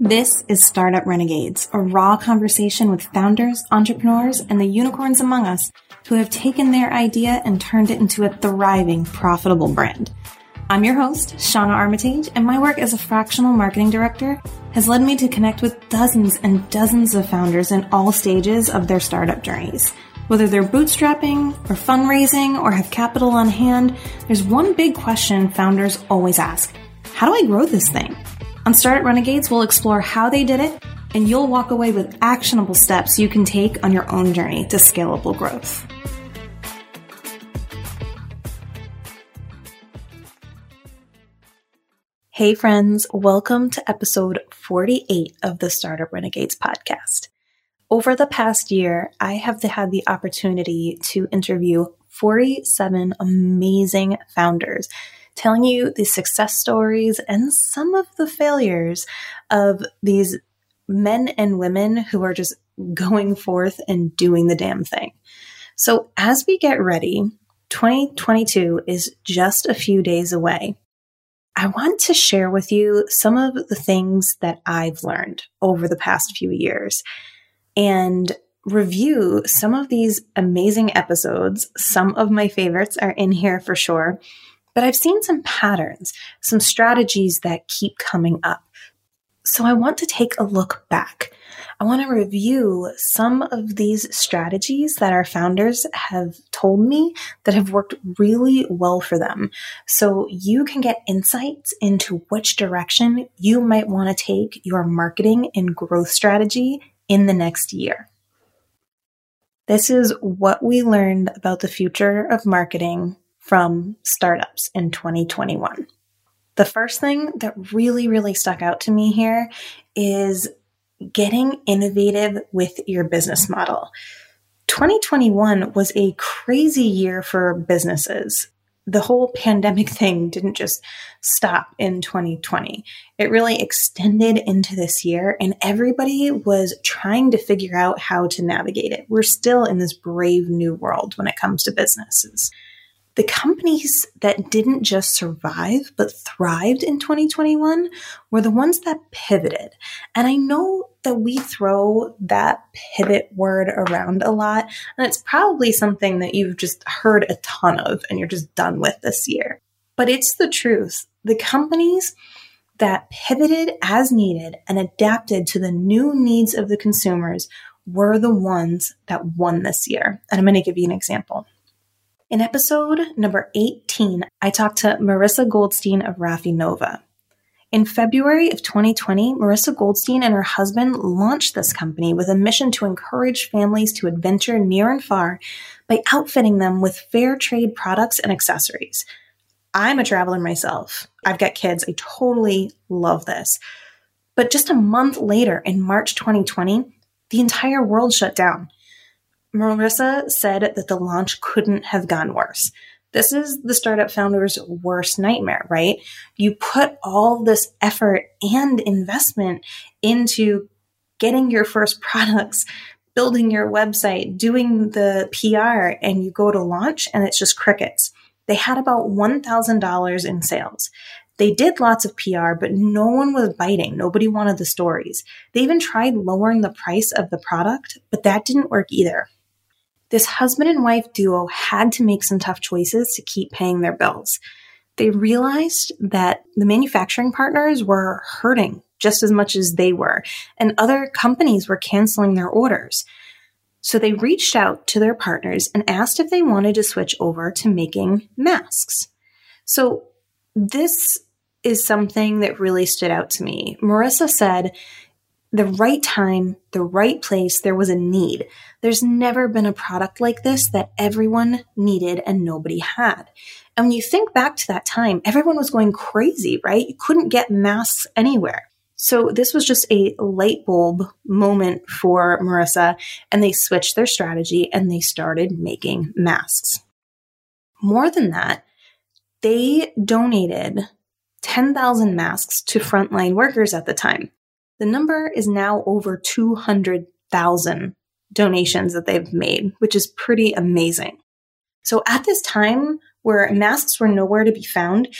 This is Startup Renegades, a raw conversation with founders, entrepreneurs, and the unicorns among us who have taken their idea and turned it into a thriving, profitable brand. I'm your host, Shauna Armitage, and my work as a fractional marketing director has led me to connect with dozens and dozens of founders in all stages of their startup journeys. Whether they're bootstrapping or fundraising or have capital on hand, there's one big question founders always ask. How do I grow this thing? On Startup Renegades, we'll explore how they did it, and you'll walk away with actionable steps you can take on your own journey to scalable growth. Hey, friends, welcome to episode 48 of the Startup Renegades podcast. Over the past year, I have had the opportunity to interview 47 amazing founders, telling you the success stories and some of the failures of these men and women who are just going forth and doing the damn thing. So, as we get ready, 2022 is just a few days away. I want to share with you some of the things that I've learned over the past few years and review some of these amazing episodes. Some of my favorites are in here for sure, but I've seen some patterns, some strategies that keep coming up. So I want to take a look back. I want to review some of these strategies that our founders have told me that have worked really well for them. So you can get insights into which direction you might want to take your marketing and growth strategy in the next year. This is what we learned about the future of marketing from startups in 2021. The first thing that really, really stuck out to me here is getting innovative with your business model. 2021 was a crazy year for businesses the whole pandemic thing didn't just stop in 2020. It really extended into this year, and everybody was trying to figure out how to navigate it. We're still in this brave new world when it comes to businesses the companies that didn't just survive but thrived in 2021 were the ones that pivoted. And I know that we throw that pivot word around a lot, and it's probably something that you've just heard a ton of and you're just done with this year. But it's the truth. The companies that pivoted as needed and adapted to the new needs of the consumers were the ones that won this year. And I'm going to give you an example. In episode number 18, I talked to Marissa Goldstein of Raffinova. In February of 2020, Marissa Goldstein and her husband launched this company with a mission to encourage families to adventure near and far by outfitting them with fair trade products and accessories. I'm a traveler myself. I've got kids. I totally love this. But just a month later, in March 2020, the entire world shut down. Marissa said that the launch couldn't have gone worse. This is the startup founder's worst nightmare, right? You put all this effort and investment into getting your first products, building your website, doing the PR, and you go to launch and it's just crickets. They had about $1,000 in sales. They did lots of PR, but no one was biting. Nobody wanted the stories. They even tried lowering the price of the product, but that didn't work either. This husband and wife duo had to make some tough choices to keep paying their bills. They realized that the manufacturing partners were hurting just as much as they were, and other companies were canceling their orders. So they reached out to their partners and asked if they wanted to switch over to making masks. So this is something that really stood out to me. Marissa said, the right time, the right place, there was a need. There's never been a product like this that everyone needed and nobody had. And when you think back to that time, everyone was going crazy, right? You couldn't get masks anywhere. So this was just a light bulb moment for Marissa, and they switched their strategy and they started making masks. More than that, they donated 10,000 masks to frontline workers at the time. The number is now over 200,000 donations that they've made, which is pretty amazing. So at this time where masks were nowhere to be found,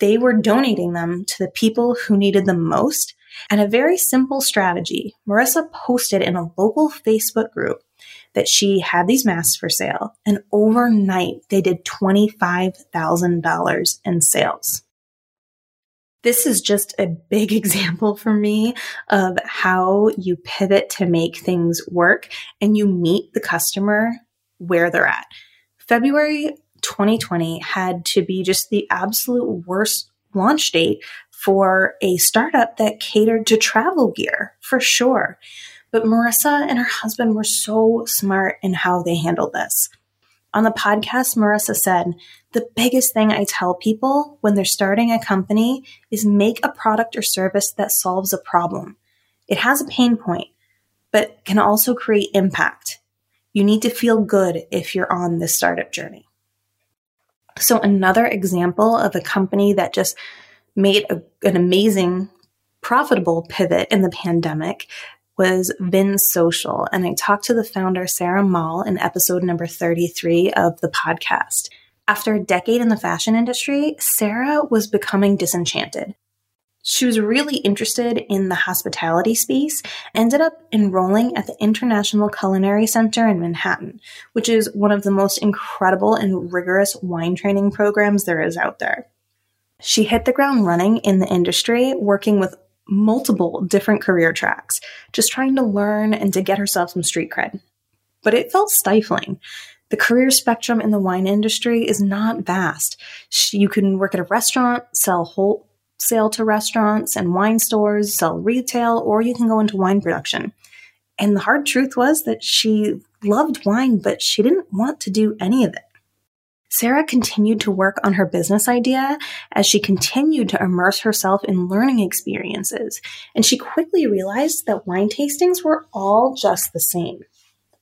they were donating them to the people who needed them most And a very simple strategy, Marissa posted in a local Facebook group that she had these masks for sale, and overnight they did $25,000 in sales. This is just a big example for me of how you pivot to make things work and you meet the customer where they're at. February 2020 had to be just the absolute worst launch date for a startup that catered to travel gear, for sure. But Marissa and her husband were so smart in how they handled this. On the podcast, Marissa said, The biggest thing I tell people when they're starting a company is make a product or service that solves a problem. It has a pain point, but can also create impact. You need to feel good if you're on this startup journey. So, another example of a company that just made a, an amazing, profitable pivot in the pandemic was Vin Social. And I talked to the founder, Sarah Mall, in episode number 33 of the podcast. After a decade in the fashion industry, Sarah was becoming disenchanted. She was really interested in the hospitality space, ended up enrolling at the International Culinary Center in Manhattan, which is one of the most incredible and rigorous wine training programs there is out there. She hit the ground running in the industry, working with multiple different career tracks, just trying to learn and to get herself some street cred. But it felt stifling. The career spectrum in the wine industry is not vast. You can work at a restaurant, sell whole sale to restaurants and wine stores, sell retail, or you can go into wine production. And the hard truth was that she loved wine, but she didn't want to do any of it. Sarah continued to work on her business idea as she continued to immerse herself in learning experiences, and she quickly realized that wine tastings were all just the same.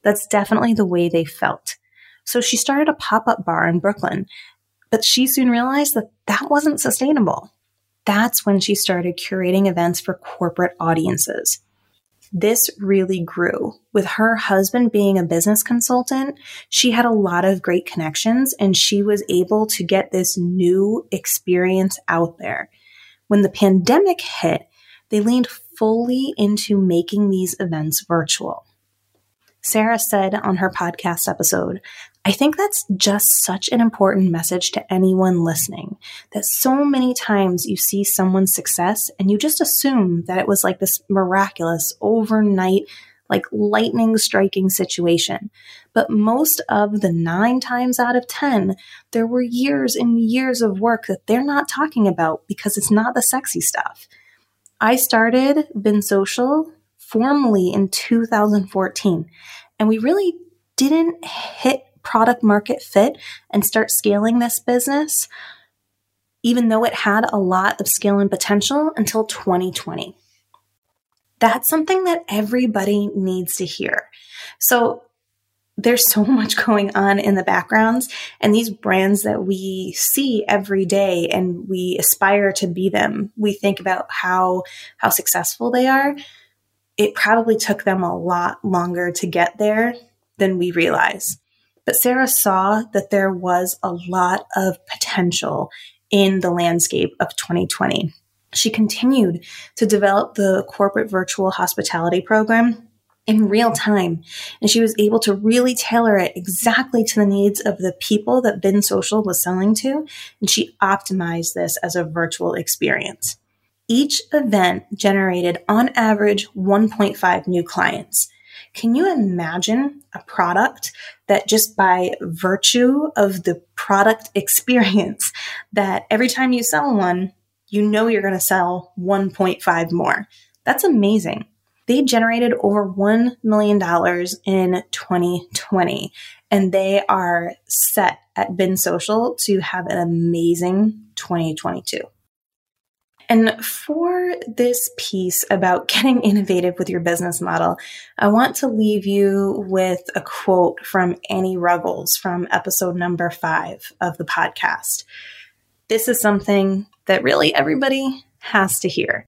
That's definitely the way they felt. So she started a pop up bar in Brooklyn, but she soon realized that that wasn't sustainable that's when she started curating events for corporate audiences. This really grew. With her husband being a business consultant, she had a lot of great connections and she was able to get this new experience out there. When the pandemic hit, they leaned fully into making these events virtual. Sarah said on her podcast episode, I think that's just such an important message to anyone listening that so many times you see someone's success and you just assume that it was like this miraculous overnight, like lightning striking situation. But most of the nine times out of 10, there were years and years of work that they're not talking about because it's not the sexy stuff. I started Vin Social formally in 2014. And we really didn't hit product market fit and start scaling this business, even though it had a lot of scale and potential until 2020. That's something that everybody needs to hear. So there's so much going on in the backgrounds and these brands that we see every day and we aspire to be them. We think about how, how successful they are it probably took them a lot longer to get there than we realize. But Sarah saw that there was a lot of potential in the landscape of 2020. She continued to develop the corporate virtual hospitality program in real time. And she was able to really tailor it exactly to the needs of the people that Vin Social was selling to. And she optimized this as a virtual experience. Each event generated on average 1.5 new clients. Can you imagine a product that just by virtue of the product experience that every time you sell one, you know you're going to sell 1.5 more. That's amazing. They generated over $1 million in 2020 and they are set at Vin Social to have an amazing 2022. And for this piece about getting innovative with your business model, I want to leave you with a quote from Annie Ruggles from episode number five of the podcast. This is something that really everybody has to hear.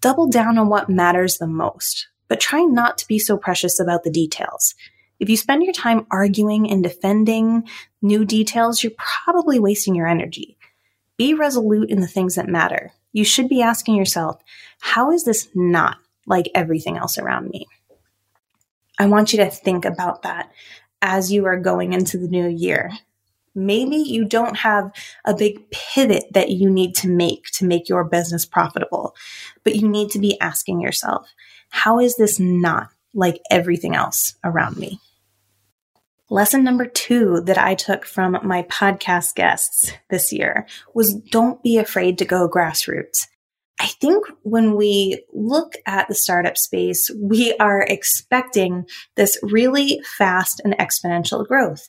Double down on what matters the most, but try not to be so precious about the details. If you spend your time arguing and defending new details, you're probably wasting your energy. Be resolute in the things that matter you should be asking yourself, how is this not like everything else around me? I want you to think about that as you are going into the new year. Maybe you don't have a big pivot that you need to make to make your business profitable, but you need to be asking yourself, how is this not like everything else around me? Lesson number two that I took from my podcast guests this year was don't be afraid to go grassroots. I think when we look at the startup space, we are expecting this really fast and exponential growth.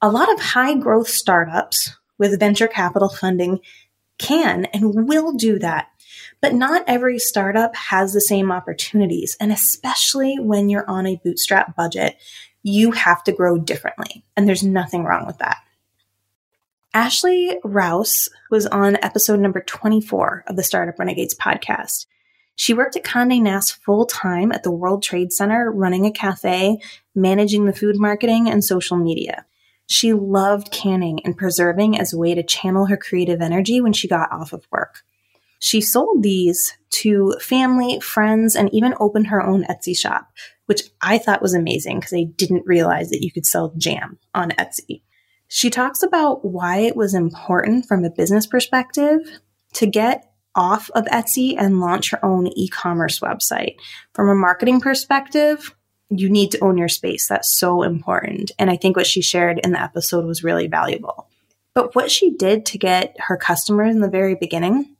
A lot of high growth startups with venture capital funding can and will do that. But not every startup has the same opportunities. And especially when you're on a bootstrap budget, you have to grow differently. And there's nothing wrong with that. Ashley Rouse was on episode number 24 of the Startup Renegades podcast. She worked at Conde Nast full time at the World Trade Center, running a cafe, managing the food marketing, and social media. She loved canning and preserving as a way to channel her creative energy when she got off of work. She sold these to family, friends, and even opened her own Etsy shop, which I thought was amazing because I didn't realize that you could sell jam on Etsy. She talks about why it was important from a business perspective to get off of Etsy and launch her own e commerce website. From a marketing perspective, you need to own your space. That's so important. And I think what she shared in the episode was really valuable. But what she did to get her customers in the very beginning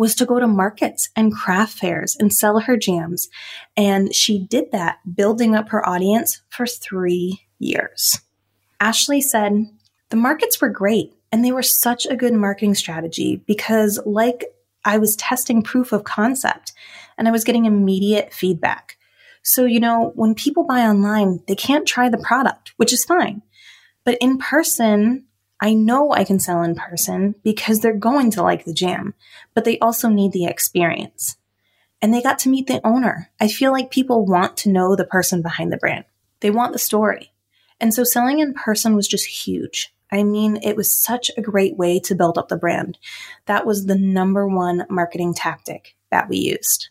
was to go to markets and craft fairs and sell her jams. And she did that, building up her audience for three years. Ashley said, the markets were great and they were such a good marketing strategy because, like, I was testing proof of concept and I was getting immediate feedback. So, you know, when people buy online, they can't try the product, which is fine. But in person, I know I can sell in person because they're going to like the jam, but they also need the experience. And they got to meet the owner. I feel like people want to know the person behind the brand. They want the story. And so selling in person was just huge. I mean, it was such a great way to build up the brand. That was the number one marketing tactic that we used.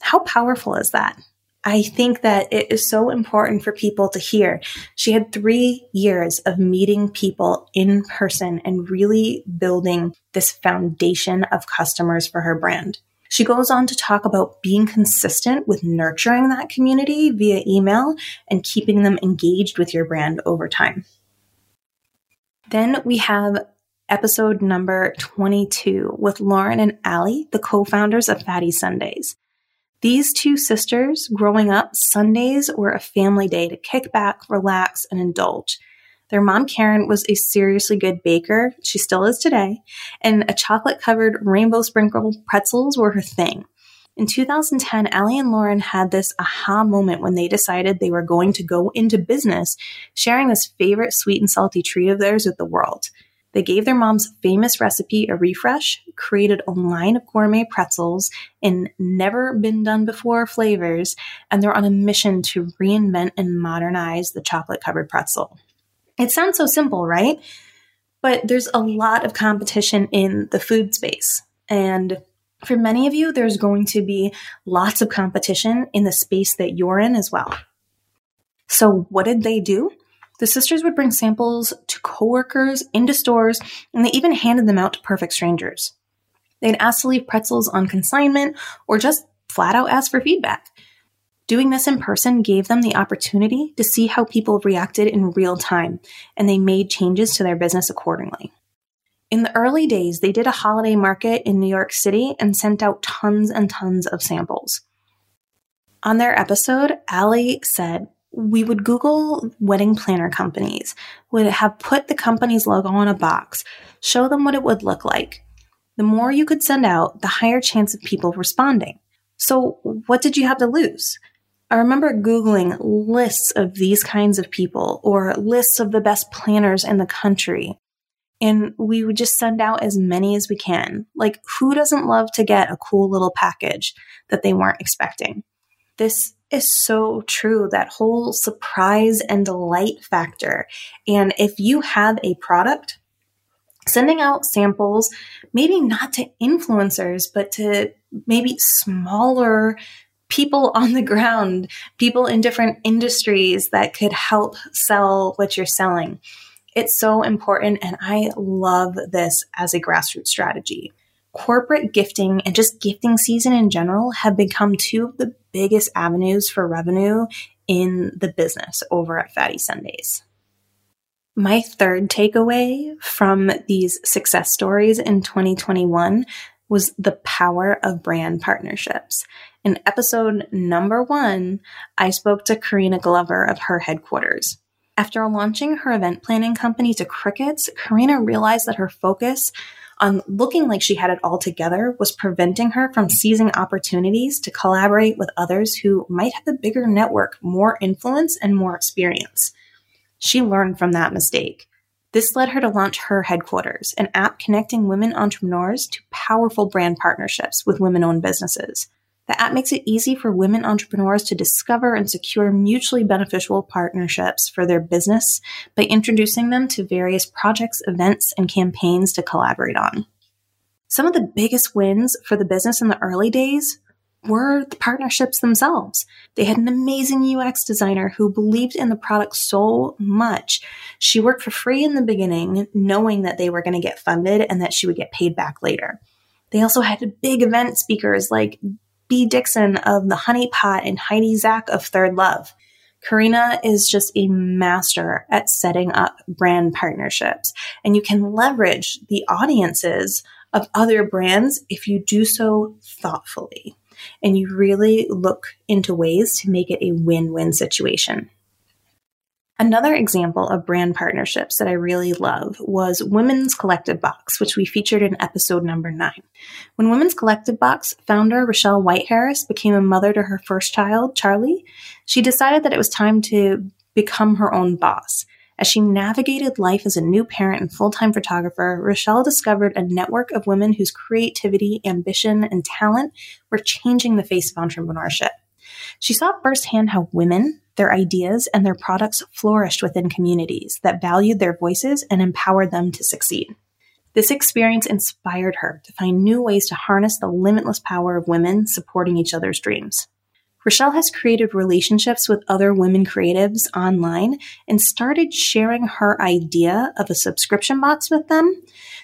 How powerful is that? I think that it is so important for people to hear. She had three years of meeting people in person and really building this foundation of customers for her brand. She goes on to talk about being consistent with nurturing that community via email and keeping them engaged with your brand over time. Then we have episode number 22 with Lauren and Allie, the co founders of Fatty Sundays. These two sisters, growing up, Sundays were a family day to kick back, relax, and indulge. Their mom, Karen, was a seriously good baker. She still is today. And a chocolate covered rainbow sprinkled pretzels were her thing. In 2010, Allie and Lauren had this aha moment when they decided they were going to go into business sharing this favorite sweet and salty treat of theirs with the world. They gave their mom's famous recipe a refresh, created a line of gourmet pretzels in never been done before flavors, and they're on a mission to reinvent and modernize the chocolate covered pretzel. It sounds so simple, right? But there's a lot of competition in the food space. And for many of you, there's going to be lots of competition in the space that you're in as well. So, what did they do? The sisters would bring samples to coworkers, into stores, and they even handed them out to perfect strangers. They'd ask to leave pretzels on consignment or just flat out ask for feedback. Doing this in person gave them the opportunity to see how people reacted in real time, and they made changes to their business accordingly. In the early days, they did a holiday market in New York City and sent out tons and tons of samples. On their episode, Allie said, we would Google wedding planner companies, would have put the company's logo on a box, show them what it would look like. The more you could send out, the higher chance of people responding. So, what did you have to lose? I remember Googling lists of these kinds of people or lists of the best planners in the country and we would just send out as many as we can. Like, who doesn't love to get a cool little package that they weren't expecting? This is so true, that whole surprise and delight factor. And if you have a product, sending out samples, maybe not to influencers, but to maybe smaller people on the ground, people in different industries that could help sell what you're selling. It's so important, and I love this as a grassroots strategy. Corporate gifting and just gifting season in general have become two of the biggest avenues for revenue in the business over at Fatty Sundays. My third takeaway from these success stories in 2021 was the power of brand partnerships. In episode number one, I spoke to Karina Glover of her headquarters. After launching her event planning company to Crickets, Karina realized that her focus on looking like she had it all together was preventing her from seizing opportunities to collaborate with others who might have a bigger network, more influence, and more experience. She learned from that mistake. This led her to launch her headquarters, an app connecting women entrepreneurs to powerful brand partnerships with women owned businesses. The app makes it easy for women entrepreneurs to discover and secure mutually beneficial partnerships for their business by introducing them to various projects, events, and campaigns to collaborate on. Some of the biggest wins for the business in the early days were the partnerships themselves. They had an amazing UX designer who believed in the product so much. She worked for free in the beginning, knowing that they were going to get funded and that she would get paid back later. They also had big event speakers like Bea Dixon of The Honey Pot and Heidi Zak of Third Love. Karina is just a master at setting up brand partnerships, and you can leverage the audiences of other brands if you do so thoughtfully and you really look into ways to make it a win win situation. Another example of brand partnerships that I really love was Women's Collective Box, which we featured in episode number nine. When Women's Collective Box founder Rochelle Whiteharris became a mother to her first child, Charlie, she decided that it was time to become her own boss. As she navigated life as a new parent and full time photographer, Rochelle discovered a network of women whose creativity, ambition, and talent were changing the face of entrepreneurship. She saw firsthand how women, their ideas, and their products flourished within communities that valued their voices and empowered them to succeed. This experience inspired her to find new ways to harness the limitless power of women supporting each other's dreams. Rochelle has created relationships with other women creatives online and started sharing her idea of a subscription box with them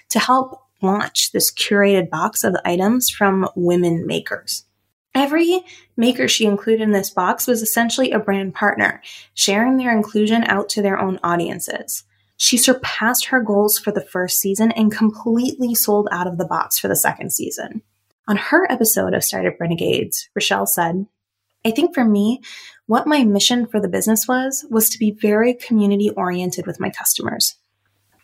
to help launch this curated box of items from women makers. Every maker she included in this box was essentially a brand partner, sharing their inclusion out to their own audiences. She surpassed her goals for the first season and completely sold out of the box for the second season. On her episode of Startup Renegades, Rochelle said, I think for me, what my mission for the business was, was to be very community oriented with my customers.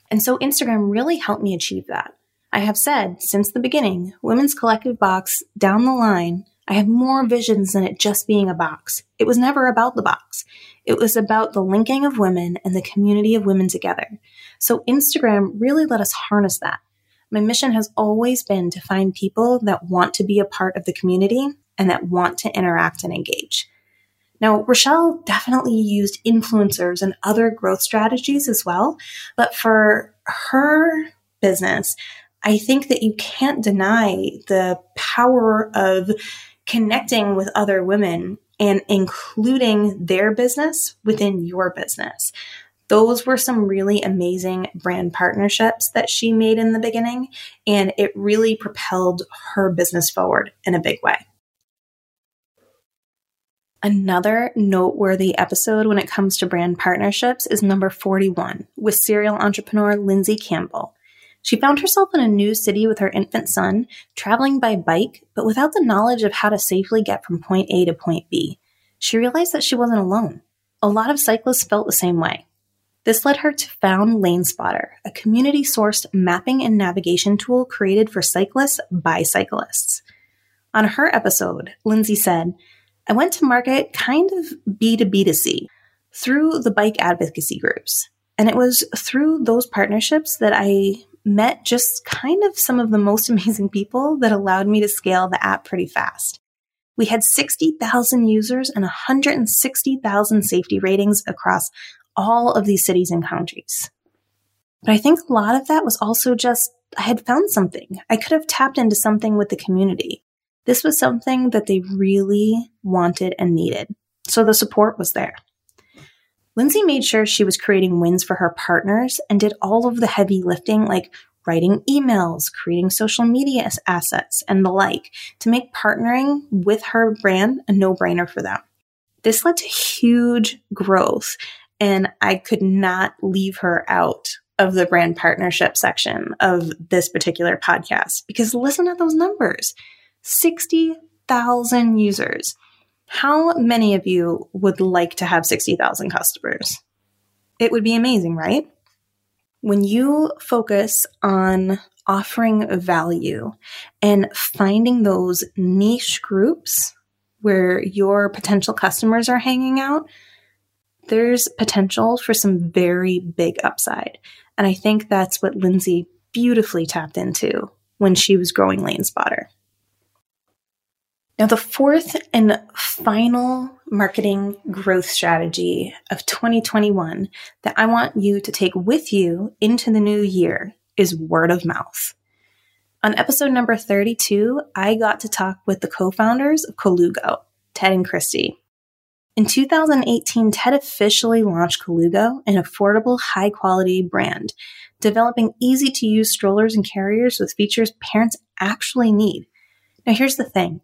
And so Instagram really helped me achieve that. I have said since the beginning, Women's Collective Box down the line, I have more visions than it just being a box. It was never about the box. It was about the linking of women and the community of women together. So Instagram really let us harness that. My mission has always been to find people that want to be a part of the community and that want to interact and engage. Now, Rochelle definitely used influencers and other growth strategies as well, but for her business, I think that you can't deny the power of connecting with other women and including their business within your business. Those were some really amazing brand partnerships that she made in the beginning, and it really propelled her business forward in a big way. Another noteworthy episode when it comes to brand partnerships is number 41 with serial entrepreneur Lindsay Campbell. She found herself in a new city with her infant son, traveling by bike, but without the knowledge of how to safely get from point A to point B. She realized that she wasn't alone. A lot of cyclists felt the same way. This led her to found LaneSpotter, a community sourced mapping and navigation tool created for cyclists by cyclists. On her episode, Lindsay said, I went to market kind of B2B2C through the bike advocacy groups. And it was through those partnerships that I met just kind of some of the most amazing people that allowed me to scale the app pretty fast. We had 60,000 users and 160,000 safety ratings across all of these cities and countries. But I think a lot of that was also just I had found something. I could have tapped into something with the community. This was something that they really wanted and needed. So the support was there. Lindsay made sure she was creating wins for her partners and did all of the heavy lifting, like writing emails, creating social media assets, and the like, to make partnering with her brand a no brainer for them. This led to huge growth, and I could not leave her out of the brand partnership section of this particular podcast because listen to those numbers 60,000 users. How many of you would like to have 60,000 customers? It would be amazing, right? When you focus on offering value and finding those niche groups where your potential customers are hanging out, there's potential for some very big upside. And I think that's what Lindsay beautifully tapped into when she was growing Lane Spotter. Now, the fourth and final marketing growth strategy of 2021 that I want you to take with you into the new year is word of mouth. On episode number 32, I got to talk with the co founders of Colugo, Ted and Christy. In 2018, Ted officially launched Colugo, an affordable, high quality brand, developing easy to use strollers and carriers with features parents actually need. Now, here's the thing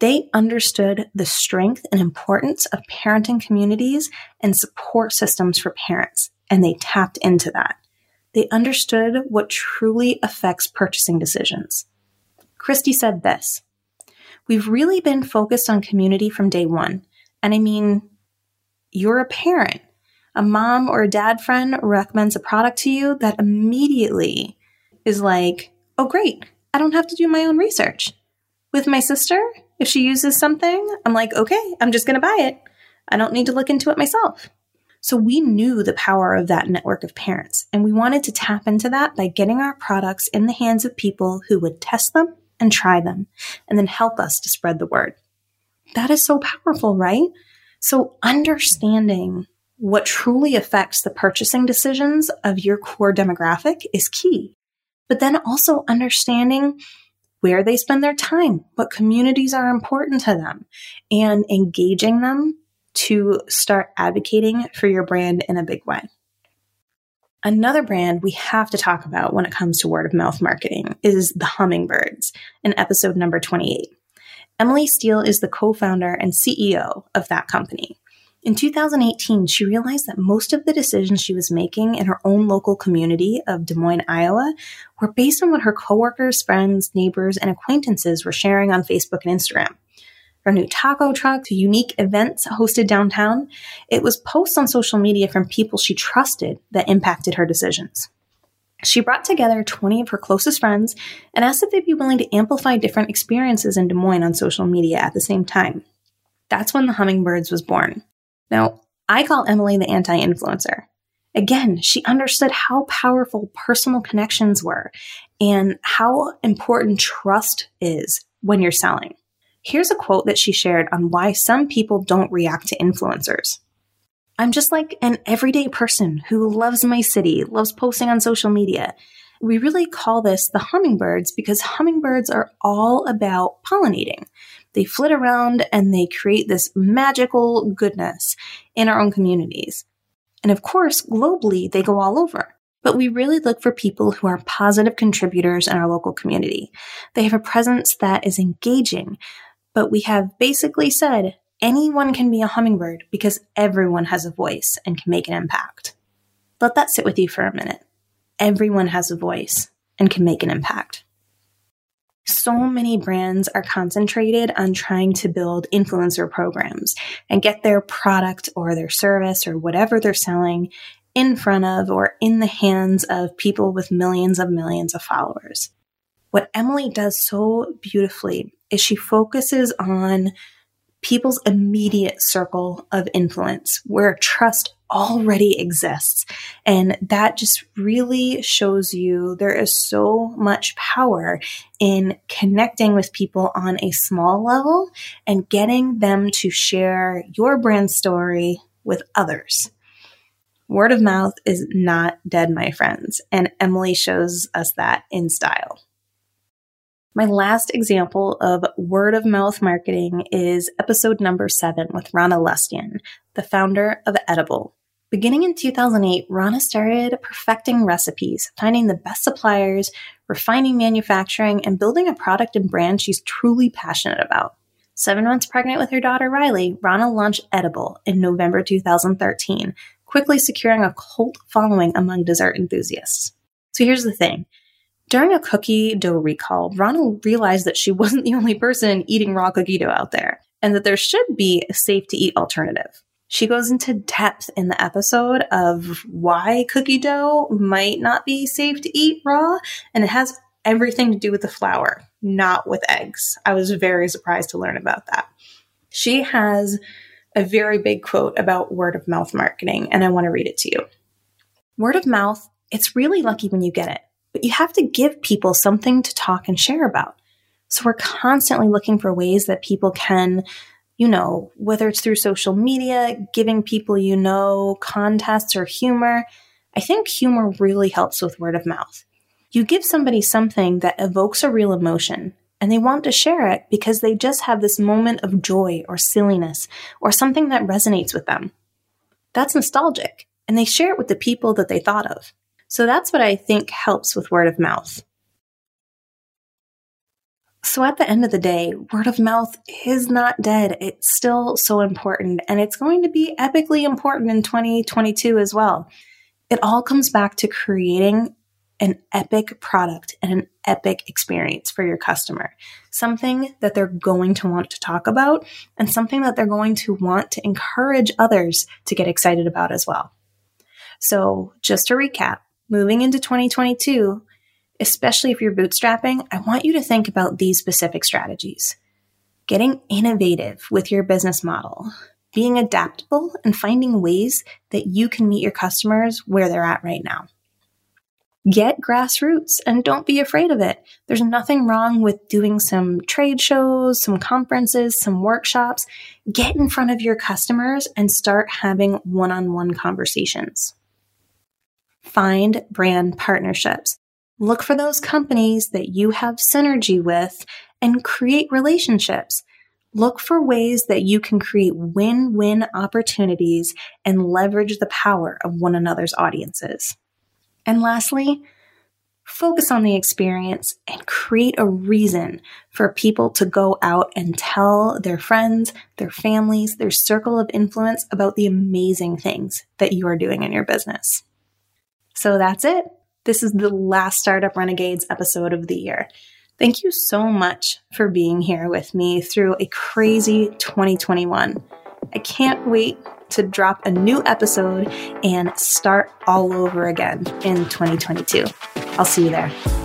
they understood the strength and importance of parenting communities and support systems for parents, and they tapped into that. They understood what truly affects purchasing decisions. Christy said this We've really been focused on community from day one. And I mean, you're a parent. A mom or a dad friend recommends a product to you that immediately is like, oh, great, I don't have to do my own research. With my sister, if she uses something, I'm like, okay, I'm just going to buy it. I don't need to look into it myself. So we knew the power of that network of parents, and we wanted to tap into that by getting our products in the hands of people who would test them and try them, and then help us to spread the word. That is so powerful, right? So understanding what truly affects the purchasing decisions of your core demographic is key. But then also understanding where they spend their time, what communities are important to them, and engaging them to start advocating for your brand in a big way. Another brand we have to talk about when it comes to word of mouth marketing is the Hummingbirds in episode number 28. Emily Steele is the co founder and CEO of that company. In 2018, she realized that most of the decisions she was making in her own local community of Des Moines, Iowa, were based on what her coworkers, friends, neighbors, and acquaintances were sharing on Facebook and Instagram. Her new taco truck to unique events hosted downtown, it was posts on social media from people she trusted that impacted her decisions. She brought together 20 of her closest friends and asked if they'd be willing to amplify different experiences in Des Moines on social media at the same time. That's when the Hummingbirds was born. Now, I call Emily the anti influencer. Again, she understood how powerful personal connections were and how important trust is when you're selling. Here's a quote that she shared on why some people don't react to influencers. I'm just like an everyday person who loves my city, loves posting on social media. We really call this the hummingbirds because hummingbirds are all about pollinating. They flit around and they create this magical goodness in our own communities. And of course, globally, they go all over. But we really look for people who are positive contributors in our local community. They have a presence that is engaging, but we have basically said anyone can be a hummingbird because everyone has a voice and can make an impact. Let that sit with you for a minute. Everyone has a voice and can make an impact so many brands are concentrated on trying to build influencer programs and get their product or their service or whatever they're selling in front of or in the hands of people with millions of millions of followers. What Emily does so beautifully is she focuses on people's immediate circle of influence where trust already exists. And that just really shows you there is so much power in connecting with people on a small level and getting them to share your brand story with others. Word of mouth is not dead, my friends, and Emily shows us that in style. My last example of word of mouth marketing is episode number seven with Rana Lustian, the founder of Edoughble. Beginning in 2008, Rana started perfecting recipes, finding the best suppliers, refining manufacturing, and building a product and brand she's truly passionate about. Seven months pregnant with her daughter Riley, Rana launched Edoughble in November 2013, quickly securing a cult following among dessert enthusiasts. So here's the thing. During a cookie dough recall, Rana realized that she wasn't the only person eating raw cookie dough out there, and that there should be a safe to eat alternative. She goes into depth in the episode of why cookie dough might not be safe to eat raw, and it has everything to do with the flour, not with eggs. I was very surprised to learn about that. She has a very big quote about word of mouth marketing, and I want to read it to you. Word of mouth, it's really lucky when you get it, but you have to give people something to talk and share about. So we're constantly looking for ways that people can, you know, whether it's through social media, giving people you know contests or humor. I think humor really helps with word of mouth. You give somebody something that evokes a real emotion and they want to share it because they just have this moment of joy or silliness or something that resonates with them. That's nostalgic and they share it with the people that they thought of. So that's what I think helps with word of mouth. So at the end of the day, word of mouth is not dead. It's still so important and it's going to be epically important in 2022 as well. It all comes back to creating an epic product and an epic experience for your customer. Something that they're going to want to talk about and something that they're going to want to encourage others to get excited about as well. So, just to recap, moving into 2022, especially if you're bootstrapping, I want you to think about these specific strategies. Getting innovative with your business model, being adaptable, and finding ways that you can meet your customers where they're at right now. Get grassroots and don't be afraid of it. There's nothing wrong with doing some trade shows, some conferences, some workshops. Get in front of your customers and start having one on one conversations. Find brand partnerships. Look for those companies that you have synergy with and create relationships. Look for ways that you can create win win opportunities and leverage the power of one another's audiences. And lastly, focus on the experience and create a reason for people to go out and tell their friends, their families, their circle of influence about the amazing things that you are doing in your business. So that's it. This is the last Startup Renegades episode of the year. Thank you so much for being here with me through a crazy 2021. I can't wait to drop a new episode and start all over again in 2022. I'll see you there.